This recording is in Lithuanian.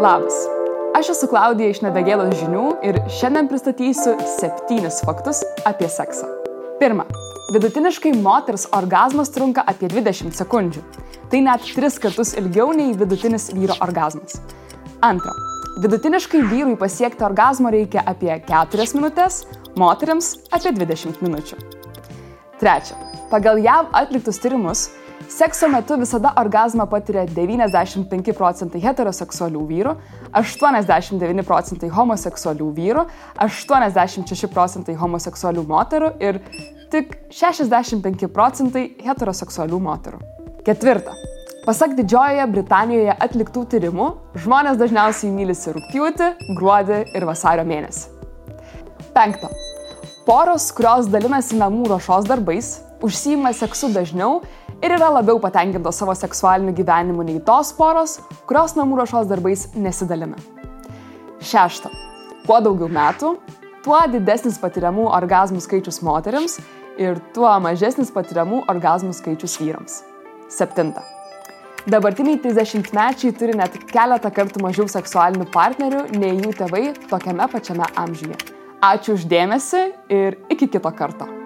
Labas. Aš esu Klaudija iš Nebegėlos žinių ir šiandien pristatysiu septynis faktus apie seksą. Pirma. Vidutiniškai moters orgasmas trunka apie 20 sekundžių. Tai net 3 kartus ilgiau nei vidutinis vyro orgasmas. Antra. Vidutiniškai vyrui pasiekti orgasmo reikia apie 4 minutės, moteriams apie 20 minučių. Trečia. Pagal JAV atliktus tyrimus, Sekso metu visada orgasmą patiria 95 procentai heteroseksualių vyrų, 89 procentai homoseksualių vyrų, 86 procentai homoseksualių moterų ir tik 65 procentai heteroseksualių moterų. Ketvirta. Pasak Didžiojoje Britanijoje atliktų tyrimų, žmonės dažniausiai mylisi rūpjūtį, gruodį ir vasario mėnesį. Penkta. Poros, kurios dalinasi namų ruošos darbais, užsijima seksu dažniau ir yra labiau patenkintos savo seksualiniu gyvenimu nei tos poros, kurios namų ruošos darbais nesidalina. Šešta. Kuo daugiau metų, tuo didesnis patiriamų orgasmų skaičius moteriams ir tuo mažesnis patiriamų orgasmų skaičius vyrams. Septinta. Dabartiniai 30-mečiai turi net keletą kartų mažiau seksualinių partnerių nei jų tėvai tokiame pačiame amžiuje. Ačiū uždėmesi ir iki kito karto.